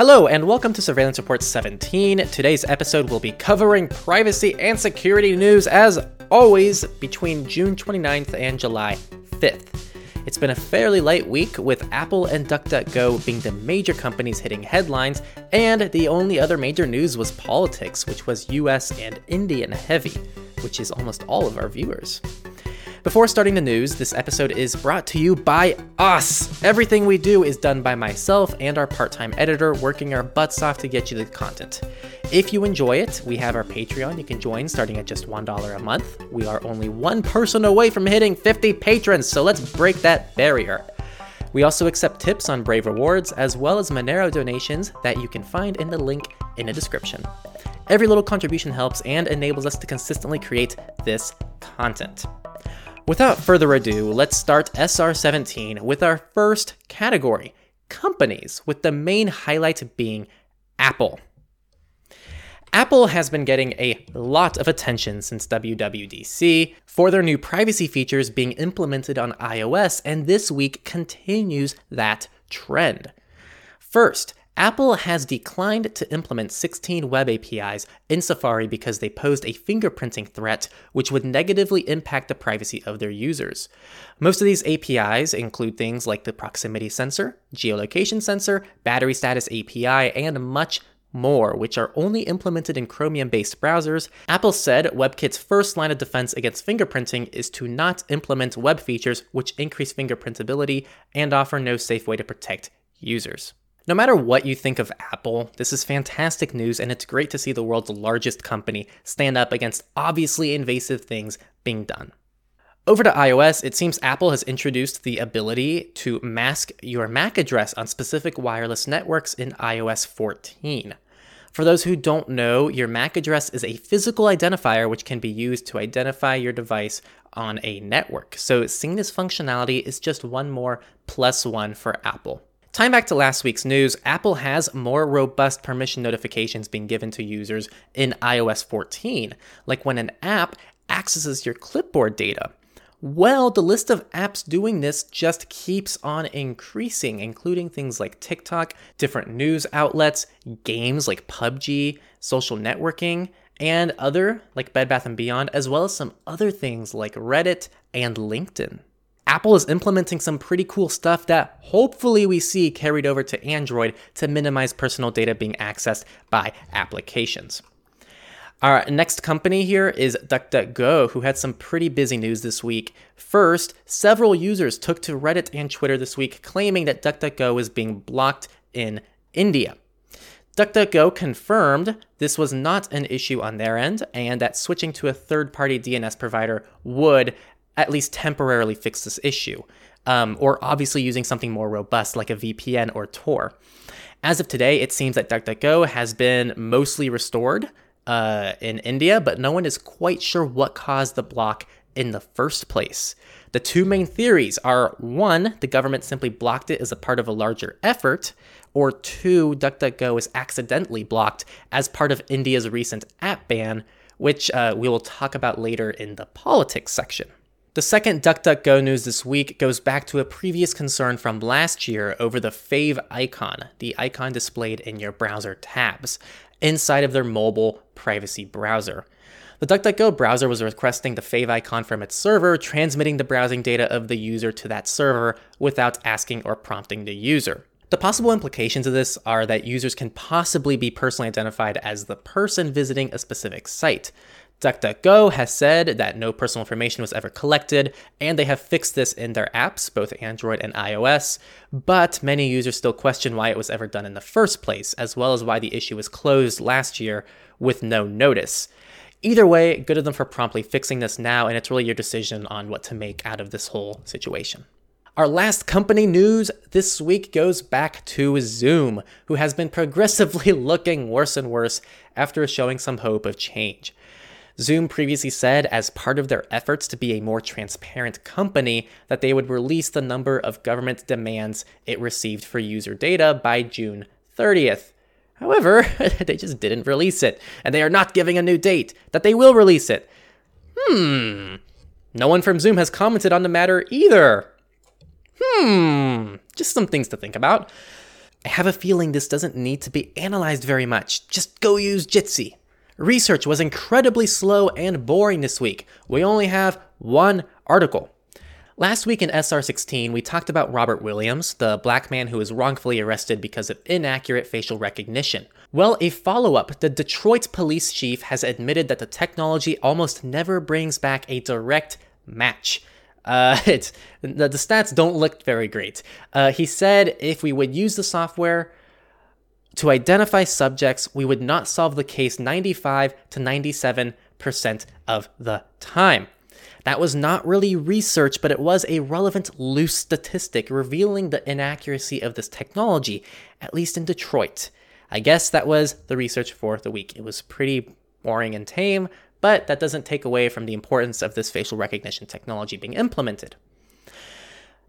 Hello, and welcome to Surveillance Report 17. Today's episode will be covering privacy and security news as always between June 29th and July 5th. It's been a fairly light week, with Apple and DuckDuckGo being the major companies hitting headlines, and the only other major news was politics, which was US and Indian heavy, which is almost all of our viewers. Before starting the news, this episode is brought to you by us. Everything we do is done by myself and our part time editor, working our butts off to get you the content. If you enjoy it, we have our Patreon you can join starting at just $1 a month. We are only one person away from hitting 50 patrons, so let's break that barrier. We also accept tips on Brave Rewards, as well as Monero donations that you can find in the link in the description. Every little contribution helps and enables us to consistently create this content. Without further ado, let's start SR17 with our first category companies, with the main highlight being Apple. Apple has been getting a lot of attention since WWDC for their new privacy features being implemented on iOS, and this week continues that trend. First, Apple has declined to implement 16 web APIs in Safari because they posed a fingerprinting threat which would negatively impact the privacy of their users. Most of these APIs include things like the proximity sensor, geolocation sensor, battery status API, and much more, which are only implemented in Chromium based browsers, Apple said WebKit's first line of defense against fingerprinting is to not implement web features which increase fingerprintability and offer no safe way to protect users. No matter what you think of Apple, this is fantastic news, and it's great to see the world's largest company stand up against obviously invasive things being done. Over to iOS, it seems Apple has introduced the ability to mask your MAC address on specific wireless networks in iOS 14. For those who don't know, your MAC address is a physical identifier which can be used to identify your device on a network. So, seeing this functionality is just one more plus one for Apple. Tying back to last week's news, Apple has more robust permission notifications being given to users in iOS 14, like when an app accesses your clipboard data. Well, the list of apps doing this just keeps on increasing, including things like TikTok, different news outlets, games like PUBG, social networking, and other like Bed Bath & Beyond, as well as some other things like Reddit and LinkedIn. Apple is implementing some pretty cool stuff that hopefully we see carried over to Android to minimize personal data being accessed by applications. Our next company here is DuckDuckGo, who had some pretty busy news this week. First, several users took to Reddit and Twitter this week claiming that DuckDuckGo is being blocked in India. DuckDuckGo confirmed this was not an issue on their end and that switching to a third party DNS provider would at least temporarily fix this issue, um, or obviously using something more robust like a VPN or Tor. As of today, it seems that DuckDuckGo has been mostly restored uh, in India, but no one is quite sure what caused the block in the first place. The two main theories are one, the government simply blocked it as a part of a larger effort, or two, DuckDuckGo is accidentally blocked as part of India's recent app ban, which uh, we will talk about later in the politics section. The second DuckDuckGo news this week goes back to a previous concern from last year over the Fave icon, the icon displayed in your browser tabs, inside of their mobile privacy browser. The DuckDuckGo browser was requesting the favicon from its server, transmitting the browsing data of the user to that server without asking or prompting the user. The possible implications of this are that users can possibly be personally identified as the person visiting a specific site. DuckDuckGo has said that no personal information was ever collected, and they have fixed this in their apps, both Android and iOS, but many users still question why it was ever done in the first place, as well as why the issue was closed last year with no notice. Either way, good of them for promptly fixing this now, and it's really your decision on what to make out of this whole situation. Our last company news this week goes back to Zoom, who has been progressively looking worse and worse after showing some hope of change. Zoom previously said, as part of their efforts to be a more transparent company, that they would release the number of government demands it received for user data by June 30th. However, they just didn't release it, and they are not giving a new date that they will release it. Hmm. No one from Zoom has commented on the matter either. Hmm. Just some things to think about. I have a feeling this doesn't need to be analyzed very much. Just go use Jitsi. Research was incredibly slow and boring this week. We only have one article. Last week in SR16, we talked about Robert Williams, the black man who was wrongfully arrested because of inaccurate facial recognition. Well, a follow up, the Detroit police chief has admitted that the technology almost never brings back a direct match. Uh, the, the stats don't look very great. Uh, he said if we would use the software to identify subjects, we would not solve the case 95 to 97% of the time. That was not really research, but it was a relevant loose statistic revealing the inaccuracy of this technology, at least in Detroit. I guess that was the research for the week. It was pretty boring and tame, but that doesn't take away from the importance of this facial recognition technology being implemented.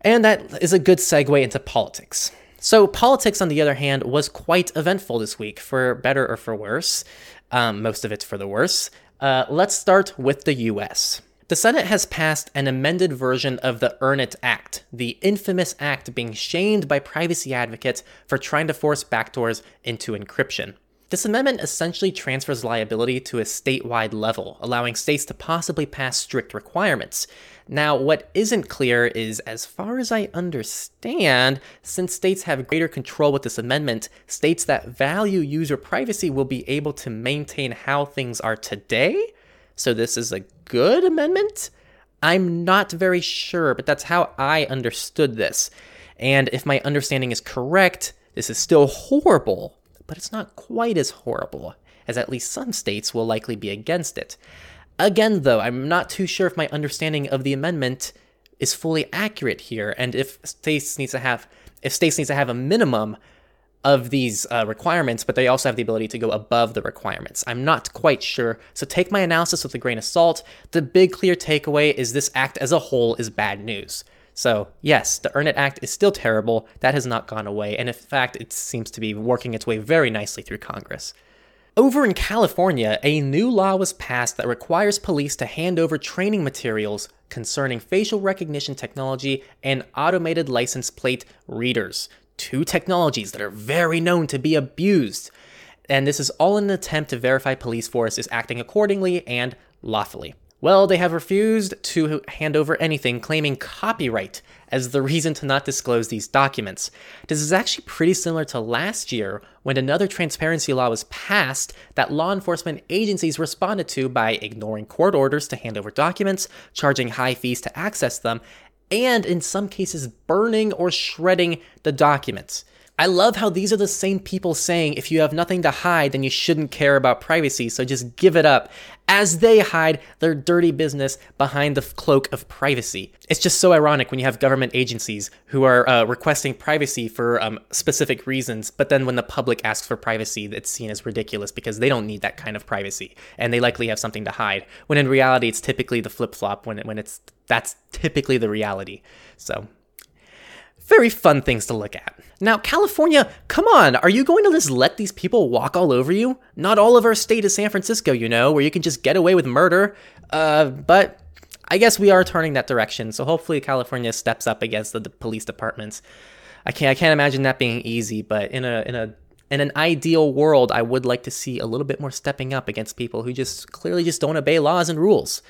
And that is a good segue into politics. So, politics, on the other hand, was quite eventful this week, for better or for worse. Um, most of it's for the worse. Uh, let's start with the US. The Senate has passed an amended version of the Earn It Act, the infamous act being shamed by privacy advocates for trying to force backdoors into encryption. This amendment essentially transfers liability to a statewide level, allowing states to possibly pass strict requirements. Now, what isn't clear is, as far as I understand, since states have greater control with this amendment, states that value user privacy will be able to maintain how things are today. So, this is a good amendment? I'm not very sure, but that's how I understood this. And if my understanding is correct, this is still horrible but it's not quite as horrible, as at least some states will likely be against it. Again, though, I'm not too sure if my understanding of the amendment is fully accurate here, and if states needs to have if states needs to have a minimum of these uh, requirements, but they also have the ability to go above the requirements. I'm not quite sure, so take my analysis with a grain of salt. The big clear takeaway is this act as a whole is bad news. So, yes, the Earn It Act is still terrible. That has not gone away. And in fact, it seems to be working its way very nicely through Congress. Over in California, a new law was passed that requires police to hand over training materials concerning facial recognition technology and automated license plate readers, two technologies that are very known to be abused. And this is all in an attempt to verify police force is acting accordingly and lawfully. Well, they have refused to hand over anything, claiming copyright as the reason to not disclose these documents. This is actually pretty similar to last year when another transparency law was passed that law enforcement agencies responded to by ignoring court orders to hand over documents, charging high fees to access them, and in some cases burning or shredding the documents. I love how these are the same people saying if you have nothing to hide, then you shouldn't care about privacy, so just give it up, as they hide their dirty business behind the cloak of privacy. It's just so ironic when you have government agencies who are uh, requesting privacy for um, specific reasons, but then when the public asks for privacy, it's seen as ridiculous because they don't need that kind of privacy, and they likely have something to hide. When in reality, it's typically the flip flop when it, when it's that's typically the reality. So very fun things to look at. Now, California, come on, are you going to just let these people walk all over you? Not all of our state is San Francisco, you know, where you can just get away with murder. Uh, but I guess we are turning that direction, so hopefully California steps up against the, the police departments. I can't I can't imagine that being easy, but in a in a in an ideal world, I would like to see a little bit more stepping up against people who just clearly just don't obey laws and rules.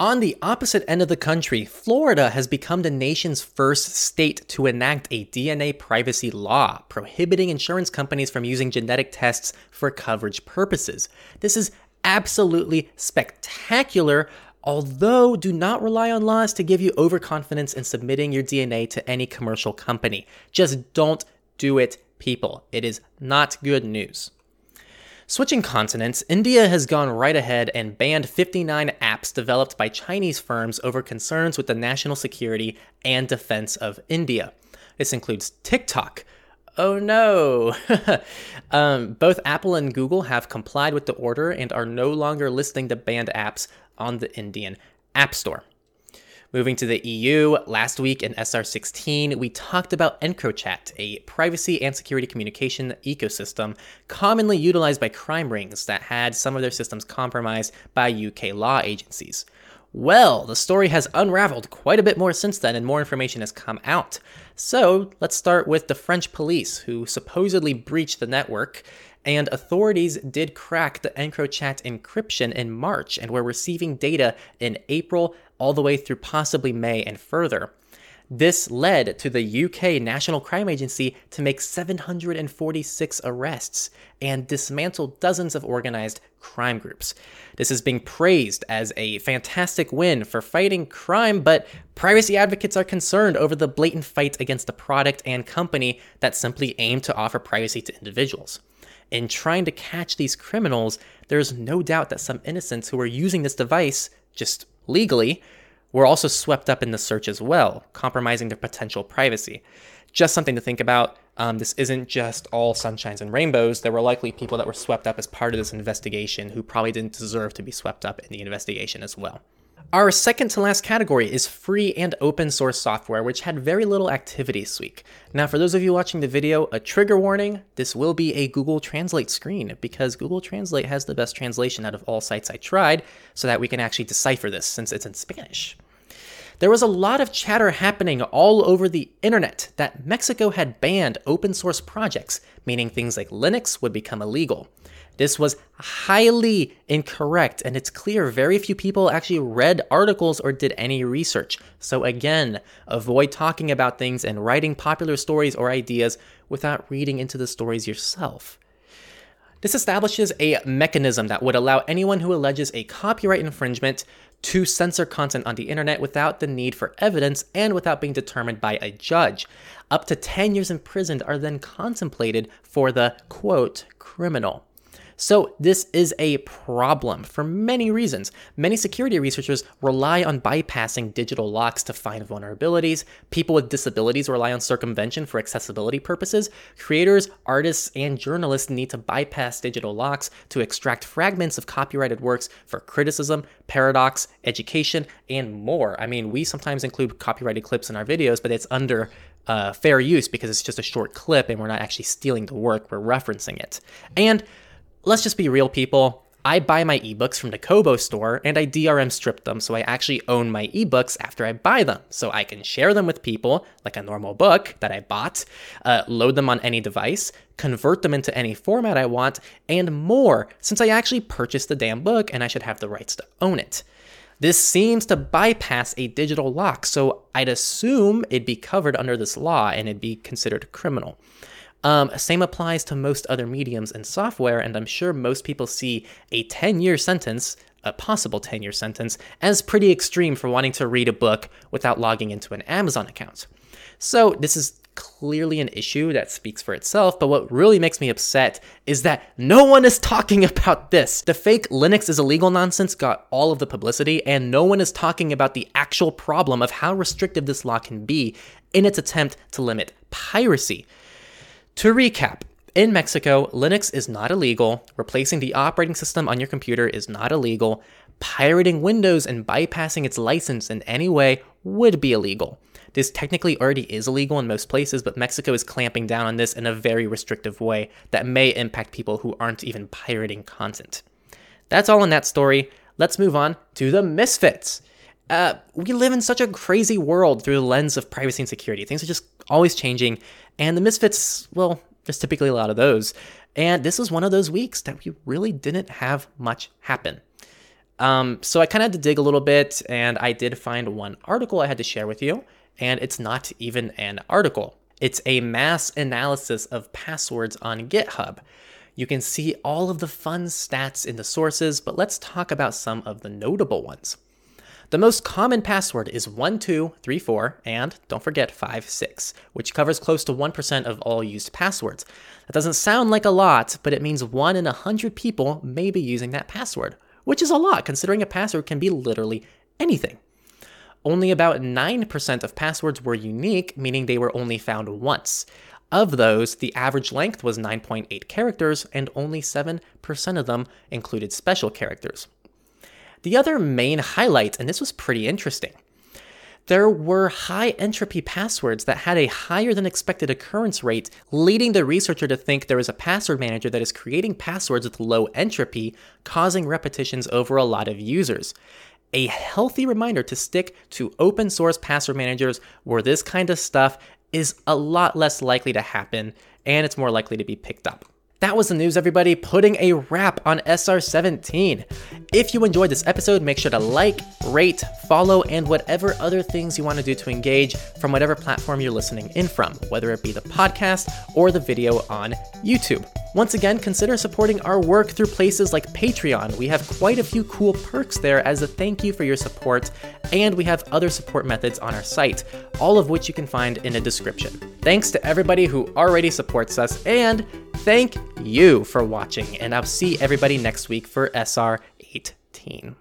On the opposite end of the country, Florida has become the nation's first state to enact a DNA privacy law, prohibiting insurance companies from using genetic tests for coverage purposes. This is absolutely spectacular, although do not rely on laws to give you overconfidence in submitting your DNA to any commercial company. Just don't do it, people. It is not good news. Switching continents, India has gone right ahead and banned 59 apps developed by Chinese firms over concerns with the national security and defense of India. This includes TikTok. Oh no! um, both Apple and Google have complied with the order and are no longer listing the banned apps on the Indian App Store. Moving to the EU, last week in SR16, we talked about EncroChat, a privacy and security communication ecosystem commonly utilized by crime rings that had some of their systems compromised by UK law agencies. Well, the story has unraveled quite a bit more since then, and more information has come out. So, let's start with the French police, who supposedly breached the network, and authorities did crack the EncroChat encryption in March and were receiving data in April all the way through possibly May and further. This led to the UK National Crime Agency to make 746 arrests and dismantle dozens of organized crime groups. This is being praised as a fantastic win for fighting crime, but privacy advocates are concerned over the blatant fight against a product and company that simply aim to offer privacy to individuals. In trying to catch these criminals, there's no doubt that some innocents who are using this device just legally were also swept up in the search as well, compromising their potential privacy. Just something to think about. Um, this isn't just all sunshines and rainbows. There were likely people that were swept up as part of this investigation who probably didn't deserve to be swept up in the investigation as well. Our second to last category is free and open source software, which had very little activity this week. Now, for those of you watching the video, a trigger warning this will be a Google Translate screen because Google Translate has the best translation out of all sites I tried so that we can actually decipher this since it's in Spanish. There was a lot of chatter happening all over the internet that Mexico had banned open source projects, meaning things like Linux would become illegal. This was highly incorrect, and it's clear very few people actually read articles or did any research. So, again, avoid talking about things and writing popular stories or ideas without reading into the stories yourself. This establishes a mechanism that would allow anyone who alleges a copyright infringement to censor content on the internet without the need for evidence and without being determined by a judge. Up to 10 years imprisoned are then contemplated for the quote criminal. So, this is a problem for many reasons. Many security researchers rely on bypassing digital locks to find vulnerabilities. People with disabilities rely on circumvention for accessibility purposes. Creators, artists, and journalists need to bypass digital locks to extract fragments of copyrighted works for criticism, paradox, education, and more. I mean, we sometimes include copyrighted clips in our videos, but it's under uh, fair use because it's just a short clip and we're not actually stealing the work, we're referencing it. And let's just be real, people. I buy my ebooks from the Kobo store and I DRM strip them so I actually own my ebooks after I buy them. So I can share them with people, like a normal book that I bought, uh, load them on any device, convert them into any format I want, and more, since I actually purchased the damn book and I should have the rights to own it. This seems to bypass a digital lock, so I'd assume it'd be covered under this law and it'd be considered criminal. Um, same applies to most other mediums and software, and I'm sure most people see a 10 year sentence, a possible 10 year sentence, as pretty extreme for wanting to read a book without logging into an Amazon account. So, this is clearly an issue that speaks for itself, but what really makes me upset is that no one is talking about this. The fake Linux is illegal nonsense got all of the publicity, and no one is talking about the actual problem of how restrictive this law can be in its attempt to limit piracy. To recap, in Mexico, Linux is not illegal, replacing the operating system on your computer is not illegal, pirating Windows and bypassing its license in any way would be illegal. This technically already is illegal in most places, but Mexico is clamping down on this in a very restrictive way that may impact people who aren't even pirating content. That's all in that story. Let's move on to the misfits. Uh, we live in such a crazy world through the lens of privacy and security. Things are just always changing, and the Misfits, well, there's typically a lot of those. And this was one of those weeks that we really didn't have much happen. Um, so I kind of had to dig a little bit, and I did find one article I had to share with you, and it's not even an article. It's a mass analysis of passwords on GitHub. You can see all of the fun stats in the sources, but let's talk about some of the notable ones. The most common password is 1234 and, don't forget, 56, which covers close to 1% of all used passwords. That doesn't sound like a lot, but it means 1 in 100 people may be using that password, which is a lot considering a password can be literally anything. Only about 9% of passwords were unique, meaning they were only found once. Of those, the average length was 9.8 characters, and only 7% of them included special characters. The other main highlight, and this was pretty interesting, there were high entropy passwords that had a higher than expected occurrence rate, leading the researcher to think there is a password manager that is creating passwords with low entropy, causing repetitions over a lot of users. a healthy reminder to stick to open source password managers where this kind of stuff is a lot less likely to happen and it's more likely to be picked up. That was the news, everybody, putting a wrap on SR17. If you enjoyed this episode, make sure to like, rate, follow, and whatever other things you want to do to engage from whatever platform you're listening in from, whether it be the podcast or the video on YouTube. Once again, consider supporting our work through places like Patreon. We have quite a few cool perks there as a thank you for your support, and we have other support methods on our site, all of which you can find in the description. Thanks to everybody who already supports us, and thank you for watching, and I'll see everybody next week for SR 18.